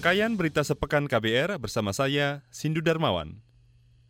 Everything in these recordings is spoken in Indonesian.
Rangkaian berita sepekan KBR bersama saya, Sindu Darmawan.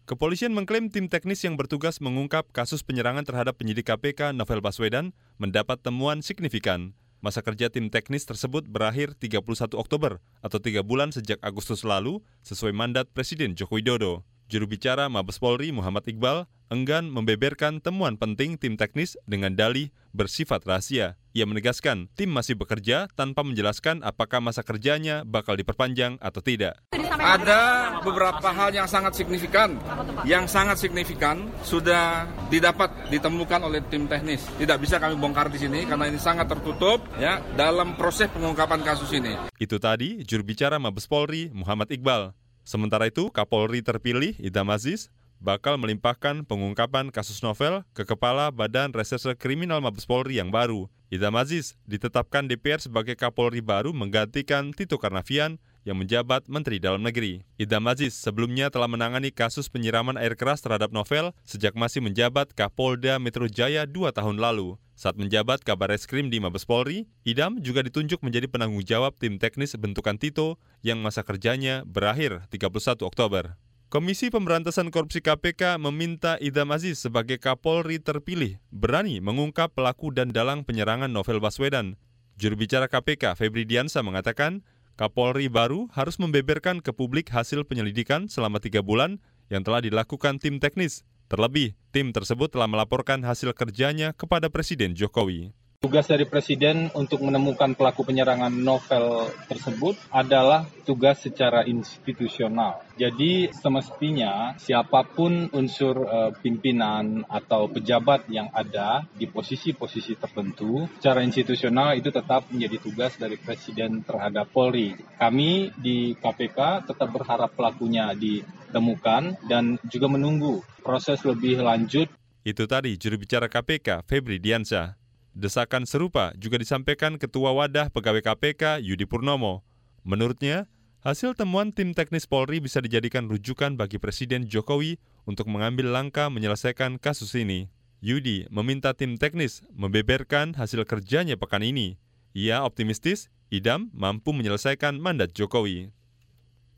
Kepolisian mengklaim tim teknis yang bertugas mengungkap kasus penyerangan terhadap penyidik KPK Novel Baswedan mendapat temuan signifikan. Masa kerja tim teknis tersebut berakhir 31 Oktober atau tiga bulan sejak Agustus lalu sesuai mandat Presiden Joko Widodo. Juru bicara Mabes Polri Muhammad Iqbal enggan membeberkan temuan penting tim teknis dengan dalih bersifat rahasia. Ia menegaskan tim masih bekerja tanpa menjelaskan apakah masa kerjanya bakal diperpanjang atau tidak. Ada beberapa hal yang sangat signifikan, yang sangat signifikan sudah didapat ditemukan oleh tim teknis. Tidak bisa kami bongkar di sini karena ini sangat tertutup ya dalam proses pengungkapan kasus ini. Itu tadi juru bicara Mabes Polri Muhammad Iqbal. Sementara itu, Kapolri terpilih Idam Aziz bakal melimpahkan pengungkapan kasus novel ke Kepala Badan Reserse Kriminal Mabes Polri yang baru. Idam Aziz ditetapkan DPR sebagai Kapolri baru menggantikan Tito Karnavian yang menjabat Menteri Dalam Negeri. Idam Aziz sebelumnya telah menangani kasus penyiraman air keras terhadap novel sejak masih menjabat Kapolda Metro Jaya dua tahun lalu. Saat menjabat kabar reskrim di Mabes Polri, Idam juga ditunjuk menjadi penanggung jawab tim teknis bentukan Tito yang masa kerjanya berakhir 31 Oktober. Komisi Pemberantasan Korupsi KPK meminta Idam Aziz sebagai Kapolri terpilih berani mengungkap pelaku dan dalang penyerangan Novel Baswedan. Juru bicara KPK Febri Diansa mengatakan, Kapolri baru harus membeberkan ke publik hasil penyelidikan selama tiga bulan yang telah dilakukan tim teknis Terlebih, tim tersebut telah melaporkan hasil kerjanya kepada Presiden Jokowi. Tugas dari Presiden untuk menemukan pelaku penyerangan novel tersebut adalah tugas secara institusional. Jadi semestinya siapa pun unsur uh, pimpinan atau pejabat yang ada di posisi-posisi tertentu, secara institusional itu tetap menjadi tugas dari Presiden terhadap Polri. Kami di KPK tetap berharap pelakunya ditemukan dan juga menunggu proses lebih lanjut. Itu tadi juru bicara KPK Febri Diansyah. Desakan serupa juga disampaikan Ketua Wadah Pegawai KPK Yudi Purnomo. Menurutnya, hasil temuan tim teknis Polri bisa dijadikan rujukan bagi Presiden Jokowi untuk mengambil langkah menyelesaikan kasus ini. Yudi meminta tim teknis membeberkan hasil kerjanya pekan ini. Ia optimistis Idam mampu menyelesaikan mandat Jokowi.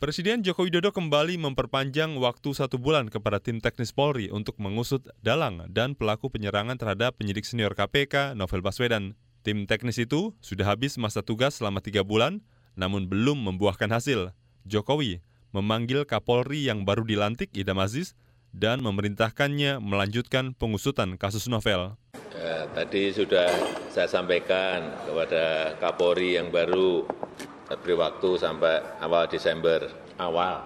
Presiden Joko Widodo kembali memperpanjang waktu satu bulan kepada tim teknis Polri untuk mengusut dalang dan pelaku penyerangan terhadap penyidik senior KPK Novel Baswedan. Tim teknis itu sudah habis masa tugas selama tiga bulan, namun belum membuahkan hasil. Jokowi memanggil Kapolri yang baru dilantik Idam Aziz dan memerintahkannya melanjutkan pengusutan kasus novel. Ya, tadi sudah saya sampaikan kepada Kapolri yang baru beri waktu sampai awal Desember. Awal.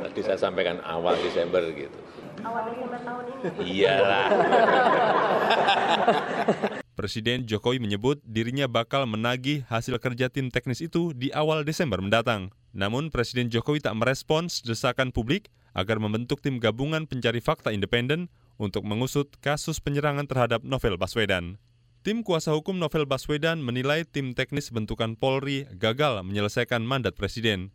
Tadi saya sampaikan awal Desember gitu. Awal Desember tahun ini? Iyalah. Presiden Jokowi menyebut dirinya bakal menagih hasil kerja tim teknis itu di awal Desember mendatang. Namun Presiden Jokowi tak merespons desakan publik agar membentuk tim gabungan pencari fakta independen untuk mengusut kasus penyerangan terhadap Novel Baswedan. Tim kuasa hukum Novel Baswedan menilai tim teknis bentukan Polri gagal menyelesaikan mandat Presiden.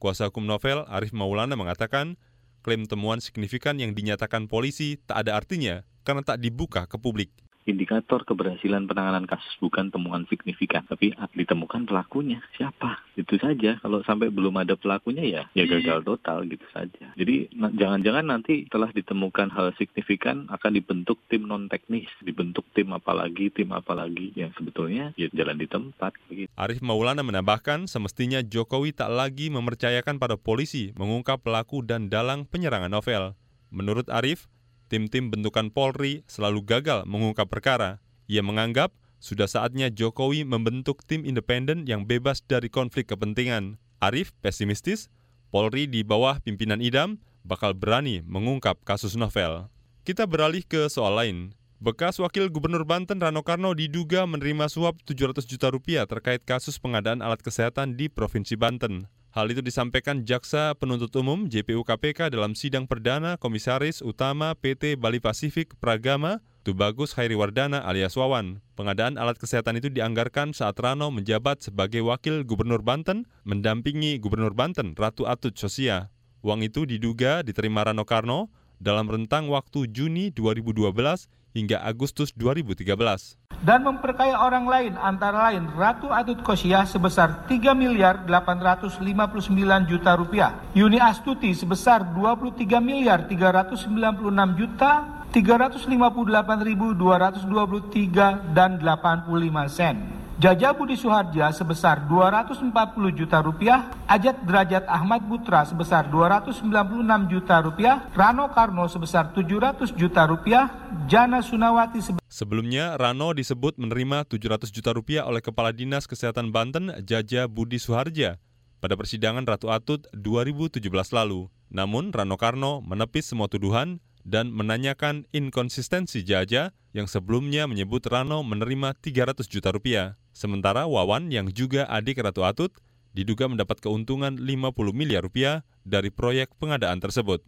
Kuasa hukum Novel, Arif Maulana mengatakan, klaim temuan signifikan yang dinyatakan polisi tak ada artinya karena tak dibuka ke publik indikator keberhasilan penanganan kasus bukan temuan signifikan, tapi ditemukan pelakunya. Siapa? Itu saja. Kalau sampai belum ada pelakunya ya, ya gagal total gitu saja. Jadi jangan-jangan nanti telah ditemukan hal signifikan akan dibentuk tim non teknis, dibentuk tim apalagi, tim apalagi yang sebetulnya ya jalan di tempat. Begitu. Arif Maulana menambahkan semestinya Jokowi tak lagi mempercayakan pada polisi mengungkap pelaku dan dalang penyerangan novel. Menurut Arif, tim-tim bentukan Polri selalu gagal mengungkap perkara. Ia menganggap sudah saatnya Jokowi membentuk tim independen yang bebas dari konflik kepentingan. Arif pesimistis, Polri di bawah pimpinan Idam bakal berani mengungkap kasus novel. Kita beralih ke soal lain. Bekas Wakil Gubernur Banten Rano Karno diduga menerima suap 700 juta rupiah terkait kasus pengadaan alat kesehatan di Provinsi Banten. Hal itu disampaikan Jaksa Penuntut Umum JPU KPK dalam sidang perdana Komisaris Utama PT Bali Pasifik Pragama Tubagus Hairiwardana alias Wawan. Pengadaan alat kesehatan itu dianggarkan saat Rano menjabat sebagai Wakil Gubernur Banten mendampingi Gubernur Banten Ratu Atut Sosia. Uang itu diduga diterima Rano Karno dalam rentang waktu Juni 2012 hingga Agustus 2013 dan memperkaya orang lain antara lain Ratu Atut Kosyah sebesar 3 miliar 859 juta rupiah, Yuni Astuti sebesar 23 miliar 396 juta 358.223 dan 85 sen. Jaja Budi Suharja sebesar 240 juta rupiah, Ajat Derajat Ahmad Putra sebesar 296 juta rupiah, Rano Karno sebesar 700 juta rupiah, Jana Sunawati sebesar Sebelumnya, Rano disebut menerima 700 juta rupiah oleh Kepala Dinas Kesehatan Banten, Jaja Budi Suharja, pada persidangan Ratu Atut 2017 lalu. Namun, Rano Karno menepis semua tuduhan dan menanyakan inkonsistensi Jaja yang sebelumnya menyebut Rano menerima 300 juta rupiah. Sementara Wawan yang juga adik Ratu Atut diduga mendapat keuntungan 50 miliar rupiah dari proyek pengadaan tersebut.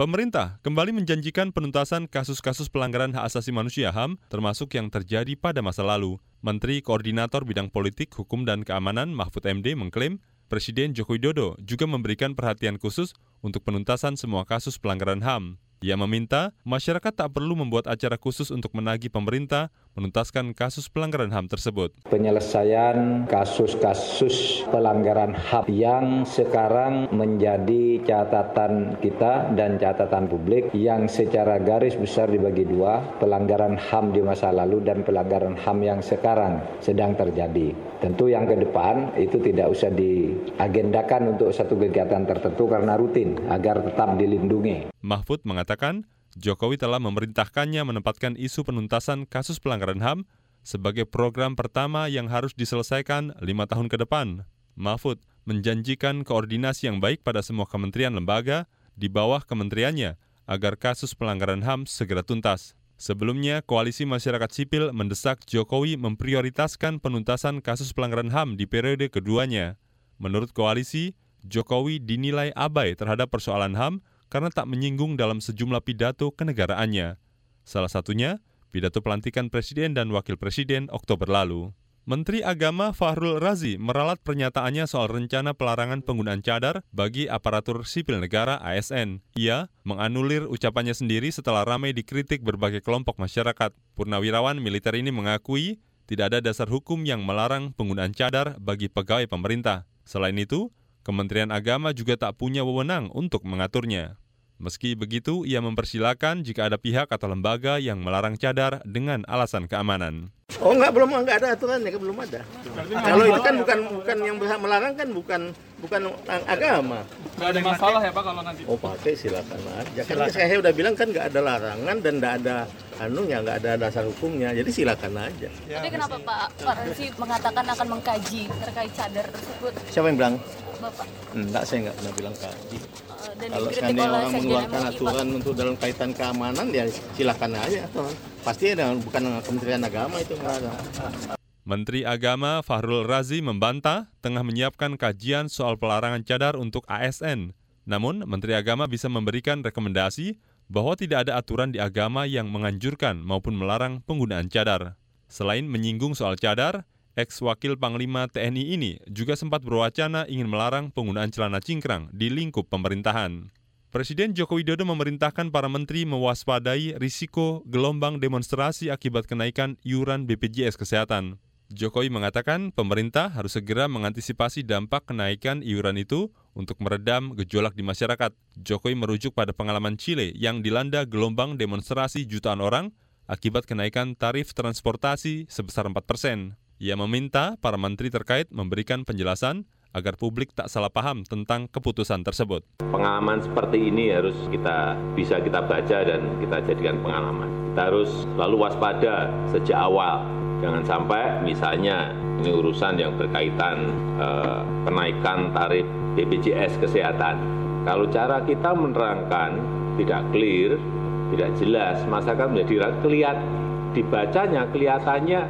Pemerintah kembali menjanjikan penuntasan kasus-kasus pelanggaran hak asasi manusia HAM termasuk yang terjadi pada masa lalu. Menteri Koordinator Bidang Politik, Hukum dan Keamanan Mahfud MD mengklaim Presiden Joko Widodo juga memberikan perhatian khusus untuk penuntasan semua kasus pelanggaran HAM. Ia meminta masyarakat tak perlu membuat acara khusus untuk menagih pemerintah menuntaskan kasus pelanggaran HAM tersebut. Penyelesaian kasus-kasus pelanggaran HAM yang sekarang menjadi catatan kita dan catatan publik yang secara garis besar dibagi dua, pelanggaran HAM di masa lalu dan pelanggaran HAM yang sekarang sedang terjadi. Tentu yang ke depan itu tidak usah diagendakan untuk satu kegiatan tertentu karena rutin agar tetap dilindungi. Mahfud mengatakan Jokowi telah memerintahkannya menempatkan isu penuntasan kasus pelanggaran HAM sebagai program pertama yang harus diselesaikan lima tahun ke depan. Mahfud menjanjikan koordinasi yang baik pada semua kementerian lembaga di bawah kementeriannya agar kasus pelanggaran HAM segera tuntas. Sebelumnya, Koalisi Masyarakat Sipil mendesak Jokowi memprioritaskan penuntasan kasus pelanggaran HAM di periode keduanya. Menurut koalisi, Jokowi dinilai abai terhadap persoalan HAM karena tak menyinggung dalam sejumlah pidato kenegaraannya. Salah satunya, pidato pelantikan Presiden dan Wakil Presiden Oktober lalu. Menteri Agama Fahrul Razi meralat pernyataannya soal rencana pelarangan penggunaan cadar bagi aparatur sipil negara ASN. Ia menganulir ucapannya sendiri setelah ramai dikritik berbagai kelompok masyarakat. Purnawirawan militer ini mengakui tidak ada dasar hukum yang melarang penggunaan cadar bagi pegawai pemerintah. Selain itu, Kementerian Agama juga tak punya wewenang untuk mengaturnya. Meski begitu, ia mempersilahkan jika ada pihak atau lembaga yang melarang cadar dengan alasan keamanan. Oh enggak belum enggak ada aturannya belum ada. Kalau itu kan bukan bukan yang berhak melarang kan bukan bukan agama. Enggak ada masalah ya Pak kalau nanti. Oh pakai silakan aja. Kan saya udah bilang kan enggak ada larangan dan enggak ada anu ya enggak ada dasar hukumnya. Jadi silakan aja. Tapi kenapa Pak Pak Rensi mengatakan akan mengkaji terkait cadar tersebut? Siapa yang bilang? Bapak. Enggak, saya enggak pernah bilang kaji. Uh, dan Kalau seandainya orang mengeluarkan aturan untuk dalam kaitan keamanan ya silakan aja aturan. Pasti ada bukan Kementerian Agama itu enggak ada. Menteri Agama Fahrul Razi membantah tengah menyiapkan kajian soal pelarangan cadar untuk ASN. Namun, Menteri Agama bisa memberikan rekomendasi bahwa tidak ada aturan di agama yang menganjurkan maupun melarang penggunaan cadar. Selain menyinggung soal cadar, ex-wakil Panglima TNI ini juga sempat berwacana ingin melarang penggunaan celana cingkrang di lingkup pemerintahan. Presiden Joko Widodo memerintahkan para menteri mewaspadai risiko gelombang demonstrasi akibat kenaikan iuran BPJS Kesehatan. Jokowi mengatakan pemerintah harus segera mengantisipasi dampak kenaikan iuran itu untuk meredam gejolak di masyarakat. Jokowi merujuk pada pengalaman Chile yang dilanda gelombang demonstrasi jutaan orang akibat kenaikan tarif transportasi sebesar 4 persen. Ia meminta para menteri terkait memberikan penjelasan agar publik tak salah paham tentang keputusan tersebut. Pengalaman seperti ini harus kita bisa kita baca dan kita jadikan pengalaman. Kita harus selalu waspada sejak awal. Jangan sampai misalnya ini urusan yang berkaitan eh, kenaikan tarif BPJS kesehatan. Kalau cara kita menerangkan tidak clear, tidak jelas, masyarakat menjadi kelihat dibacanya kelihatannya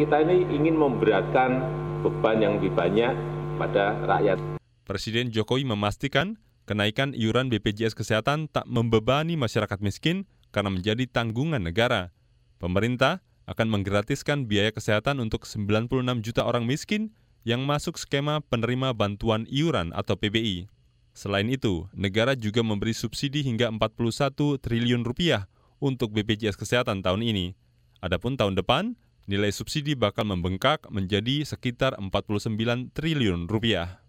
kita ini ingin memberatkan beban yang lebih banyak pada rakyat. Presiden Jokowi memastikan kenaikan iuran BPJS Kesehatan tak membebani masyarakat miskin karena menjadi tanggungan negara. Pemerintah akan menggratiskan biaya kesehatan untuk 96 juta orang miskin yang masuk skema penerima bantuan iuran atau PBI. Selain itu, negara juga memberi subsidi hingga 41 triliun rupiah untuk BPJS Kesehatan tahun ini. Adapun tahun depan, nilai subsidi bakal membengkak menjadi sekitar 49 triliun rupiah.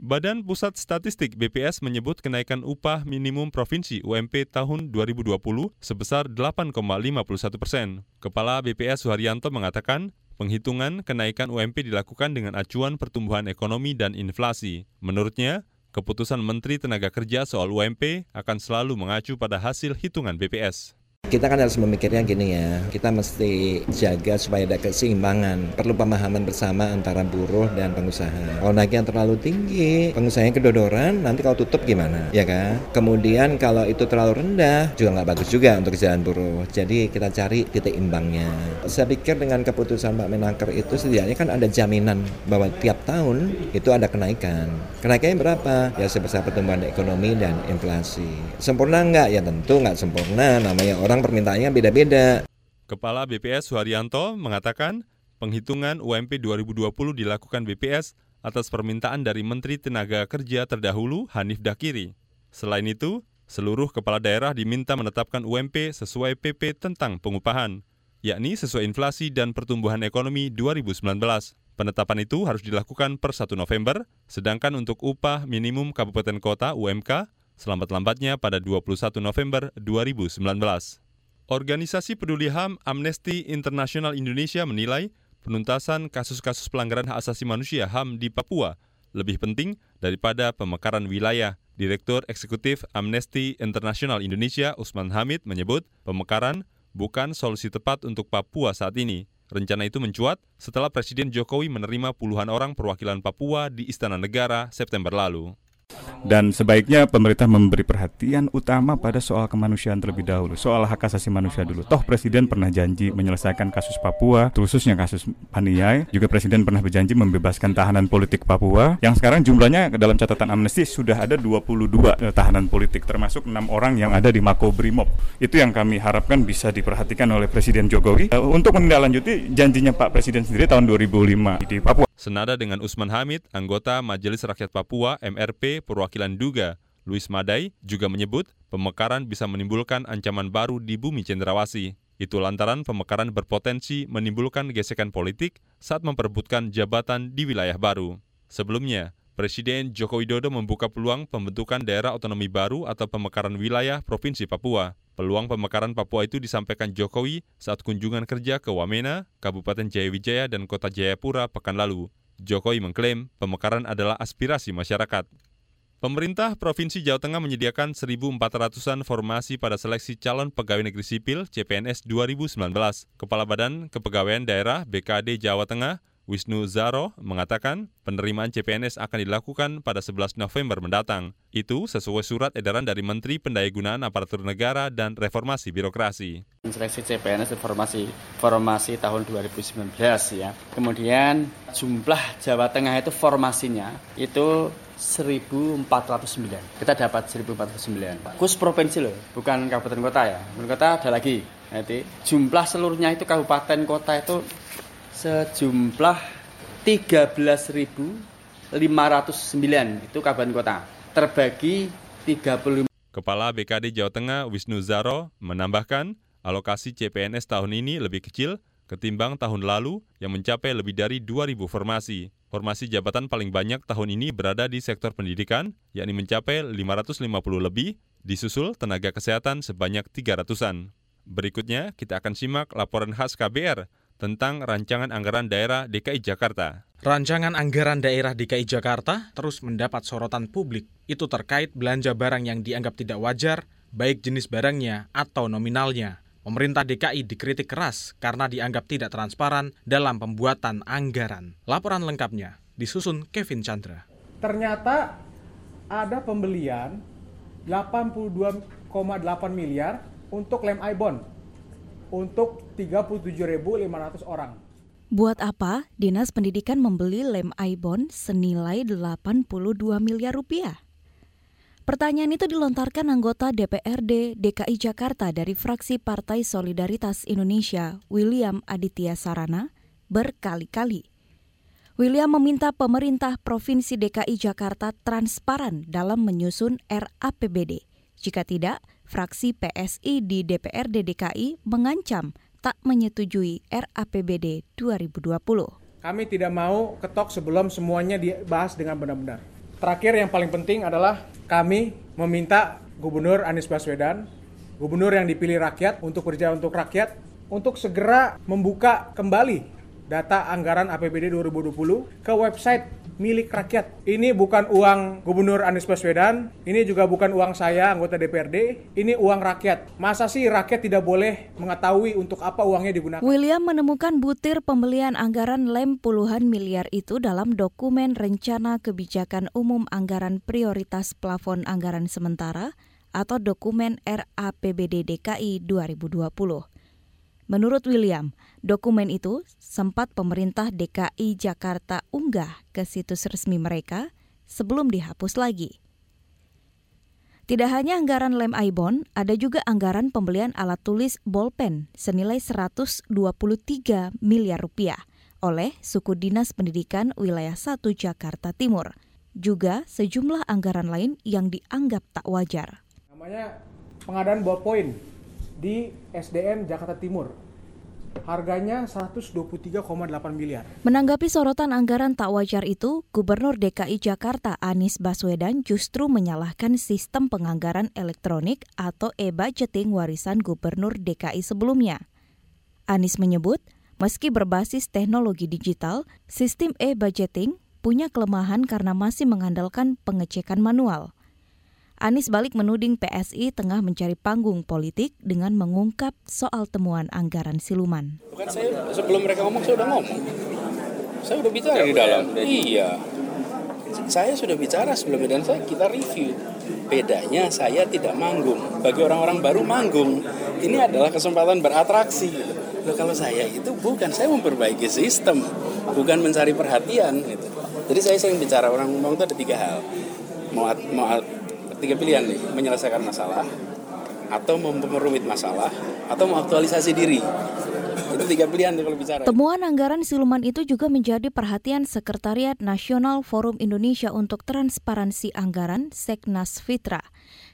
Badan Pusat Statistik BPS menyebut kenaikan upah minimum provinsi UMP tahun 2020 sebesar 8,51 persen. Kepala BPS Suharyanto mengatakan, penghitungan kenaikan UMP dilakukan dengan acuan pertumbuhan ekonomi dan inflasi. Menurutnya, keputusan Menteri Tenaga Kerja soal UMP akan selalu mengacu pada hasil hitungan BPS. Kita kan harus memikirnya gini ya, kita mesti jaga supaya ada keseimbangan. Perlu pemahaman bersama antara buruh dan pengusaha. Kalau naiknya terlalu tinggi, pengusahanya kedodoran, nanti kalau tutup gimana? Ya kan? Kemudian kalau itu terlalu rendah, juga nggak bagus juga untuk jalan buruh. Jadi kita cari titik imbangnya. Saya pikir dengan keputusan Pak Menaker itu setidaknya kan ada jaminan bahwa tiap tahun itu ada kenaikan. Kenaikannya berapa? Ya sebesar pertumbuhan ekonomi dan inflasi. Sempurna nggak? Ya tentu nggak sempurna. Namanya orang orang permintaannya beda-beda. Kepala BPS Suharyanto mengatakan penghitungan UMP 2020 dilakukan BPS atas permintaan dari Menteri Tenaga Kerja terdahulu Hanif Dakiri. Selain itu, seluruh kepala daerah diminta menetapkan UMP sesuai PP tentang pengupahan, yakni sesuai inflasi dan pertumbuhan ekonomi 2019. Penetapan itu harus dilakukan per 1 November, sedangkan untuk upah minimum kabupaten kota UMK selambat-lambatnya pada 21 November 2019. Organisasi Peduli HAM Amnesty International Indonesia menilai penuntasan kasus-kasus pelanggaran hak asasi manusia HAM di Papua lebih penting daripada pemekaran wilayah. Direktur Eksekutif Amnesty International Indonesia Usman Hamid menyebut pemekaran bukan solusi tepat untuk Papua saat ini. Rencana itu mencuat setelah Presiden Jokowi menerima puluhan orang perwakilan Papua di Istana Negara September lalu. Dan sebaiknya pemerintah memberi perhatian utama pada soal kemanusiaan terlebih dahulu, soal hak asasi manusia dulu. Toh Presiden pernah janji menyelesaikan kasus Papua, khususnya kasus Paniai. Juga Presiden pernah berjanji membebaskan tahanan politik Papua, yang sekarang jumlahnya dalam catatan amnesti sudah ada 22 eh, tahanan politik, termasuk enam orang yang ada di Makobrimob. Itu yang kami harapkan bisa diperhatikan oleh Presiden Jokowi uh, untuk menindaklanjuti janjinya Pak Presiden sendiri tahun 2005 di Papua. Senada dengan Usman Hamid, anggota Majelis Rakyat Papua MRP perwakilan Duga, Luis Madai, juga menyebut pemekaran bisa menimbulkan ancaman baru di bumi cendrawasih. Itu lantaran pemekaran berpotensi menimbulkan gesekan politik saat memperebutkan jabatan di wilayah baru. Sebelumnya, Presiden Joko Widodo membuka peluang pembentukan daerah otonomi baru atau pemekaran wilayah Provinsi Papua. Peluang pemekaran Papua itu disampaikan Jokowi saat kunjungan kerja ke Wamena, Kabupaten Jayawijaya, dan Kota Jayapura pekan lalu. Jokowi mengklaim pemekaran adalah aspirasi masyarakat. Pemerintah Provinsi Jawa Tengah menyediakan 1.400-an formasi pada seleksi calon pegawai negeri sipil CPNS 2019. Kepala Badan Kepegawaian Daerah BKD Jawa Tengah, Wisnu Zaro mengatakan penerimaan CPNS akan dilakukan pada 11 November mendatang. Itu sesuai surat edaran dari Menteri Pendayagunaan Aparatur Negara dan Reformasi Birokrasi. Seleksi CPNS reformasi formasi tahun 2019 ya. Kemudian jumlah Jawa Tengah itu formasinya itu 1409. Kita dapat 1409. Kus provinsi loh, bukan kabupaten kota ya. Kabupaten kota ada lagi. Nanti jumlah seluruhnya itu kabupaten kota itu sejumlah 13.509 itu kabupaten kota terbagi 35 Kepala BKD Jawa Tengah Wisnu Zaro menambahkan alokasi CPNS tahun ini lebih kecil ketimbang tahun lalu yang mencapai lebih dari 2.000 formasi. Formasi jabatan paling banyak tahun ini berada di sektor pendidikan, yakni mencapai 550 lebih, disusul tenaga kesehatan sebanyak 300-an. Berikutnya, kita akan simak laporan khas KBR tentang Rancangan Anggaran Daerah DKI Jakarta. Rancangan Anggaran Daerah DKI Jakarta terus mendapat sorotan publik. Itu terkait belanja barang yang dianggap tidak wajar, baik jenis barangnya atau nominalnya. Pemerintah DKI dikritik keras karena dianggap tidak transparan dalam pembuatan anggaran. Laporan lengkapnya disusun Kevin Chandra. Ternyata ada pembelian 82,8 miliar untuk lem ibon untuk 37.500 orang. Buat apa Dinas Pendidikan membeli lem Aibon senilai 82 miliar rupiah? Pertanyaan itu dilontarkan anggota DPRD DKI Jakarta dari fraksi Partai Solidaritas Indonesia, William Aditya Sarana, berkali-kali. William meminta pemerintah Provinsi DKI Jakarta transparan dalam menyusun RAPBD Jika tidak, fraksi PSI di DPRD DKI mengancam tak menyetujui RAPBD 2020. Kami tidak mau ketok sebelum semuanya dibahas dengan benar-benar. Terakhir yang paling penting adalah kami meminta Gubernur Anies Baswedan, gubernur yang dipilih rakyat untuk kerja untuk rakyat, untuk segera membuka kembali data anggaran APBD 2020 ke website milik rakyat. Ini bukan uang Gubernur Anies Baswedan, ini juga bukan uang saya anggota DPRD, ini uang rakyat. Masa sih rakyat tidak boleh mengetahui untuk apa uangnya digunakan? William menemukan butir pembelian anggaran lem puluhan miliar itu dalam dokumen rencana kebijakan umum anggaran prioritas plafon anggaran sementara atau dokumen RAPBD DKI 2020. Menurut William, dokumen itu sempat pemerintah DKI Jakarta unggah ke situs resmi mereka sebelum dihapus lagi. Tidak hanya anggaran lem Aibon, ada juga anggaran pembelian alat tulis bolpen senilai 123 miliar rupiah oleh Suku Dinas Pendidikan Wilayah 1 Jakarta Timur. Juga sejumlah anggaran lain yang dianggap tak wajar. Namanya pengadaan ballpoint di SDM Jakarta Timur. Harganya 123,8 miliar. Menanggapi sorotan anggaran tak wajar itu, Gubernur DKI Jakarta Anies Baswedan justru menyalahkan sistem penganggaran elektronik atau e-budgeting warisan Gubernur DKI sebelumnya. Anies menyebut, meski berbasis teknologi digital, sistem e-budgeting punya kelemahan karena masih mengandalkan pengecekan manual. Anies balik menuding PSI tengah mencari panggung politik dengan mengungkap soal temuan anggaran siluman. Bukan saya sebelum mereka ngomong saya udah ngomong. Saya udah bicara di dalam. Iya. Saya sudah bicara sebelumnya dan saya kita review. Bedanya saya tidak manggung. Bagi orang-orang baru manggung. Ini adalah kesempatan beratraksi. Loh kalau saya itu bukan saya memperbaiki sistem, bukan mencari perhatian gitu. Jadi saya sering bicara orang ngomong itu ada tiga hal. Mau, mau tiga pilihan nih menyelesaikan masalah atau memperumit masalah atau mengaktualisasi diri itu tiga pilihan kalau bicara. Temuan anggaran siluman itu juga menjadi perhatian Sekretariat Nasional Forum Indonesia untuk Transparansi Anggaran Seknas Fitra.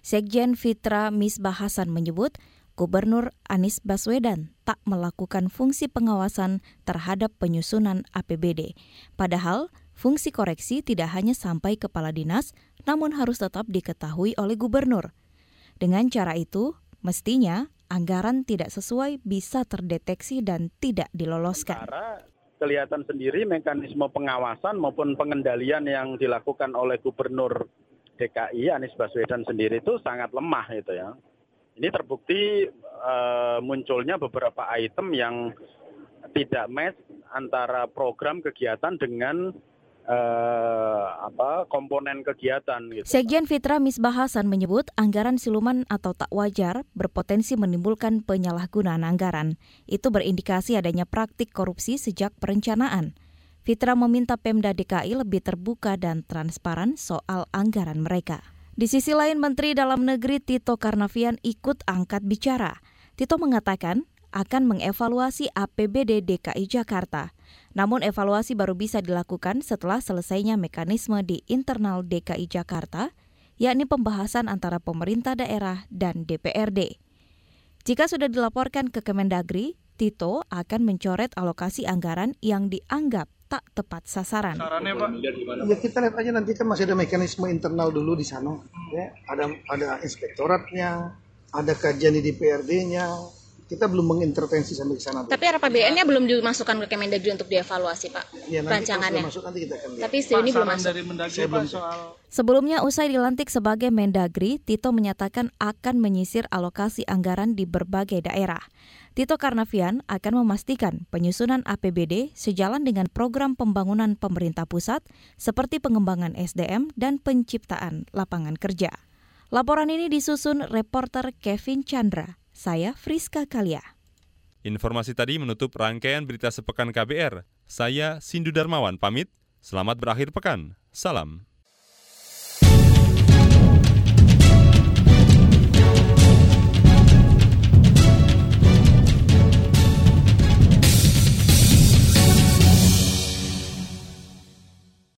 Sekjen Fitra Misbah Hasan menyebut Gubernur Anies Baswedan tak melakukan fungsi pengawasan terhadap penyusunan APBD. Padahal Fungsi koreksi tidak hanya sampai kepala dinas, namun harus tetap diketahui oleh gubernur. Dengan cara itu, mestinya anggaran tidak sesuai bisa terdeteksi dan tidak diloloskan. Karena kelihatan sendiri mekanisme pengawasan maupun pengendalian yang dilakukan oleh gubernur DKI Anies Baswedan sendiri itu sangat lemah itu ya. Ini terbukti uh, munculnya beberapa item yang tidak match antara program kegiatan dengan eh, apa komponen kegiatan gitu. Sekjen Fitra Misbah Hasan menyebut anggaran siluman atau tak wajar berpotensi menimbulkan penyalahgunaan anggaran. Itu berindikasi adanya praktik korupsi sejak perencanaan. Fitra meminta Pemda DKI lebih terbuka dan transparan soal anggaran mereka. Di sisi lain, Menteri Dalam Negeri Tito Karnavian ikut angkat bicara. Tito mengatakan akan mengevaluasi APBD DKI Jakarta. Namun evaluasi baru bisa dilakukan setelah selesainya mekanisme di internal DKI Jakarta, yakni pembahasan antara pemerintah daerah dan DPRD. Jika sudah dilaporkan ke Kemendagri, Tito akan mencoret alokasi anggaran yang dianggap tak tepat sasaran. Sarannya Pak? Ya kita lihat aja nanti kan masih ada mekanisme internal dulu di sana. Ya, ada ada inspektoratnya, ada kajian di DPRD-nya, kita belum mengintervensi sampai ke sana. Tapi RAPBN-nya belum dimasukkan ke Kemendagri untuk dievaluasi, Pak. Ya, rancangannya. Masuk, nanti kita akan lihat. Tapi sejauh ini belum masuk. Dari Mendagri, Pak, soal... Sebelumnya usai dilantik sebagai Mendagri, Tito menyatakan akan menyisir alokasi anggaran di berbagai daerah. Tito Karnavian akan memastikan penyusunan APBD sejalan dengan program pembangunan pemerintah pusat seperti pengembangan SDM dan penciptaan lapangan kerja. Laporan ini disusun reporter Kevin Chandra. Saya Friska Kalia. Informasi tadi menutup rangkaian berita sepekan KBR. Saya Sindu Darmawan pamit. Selamat berakhir pekan. Salam.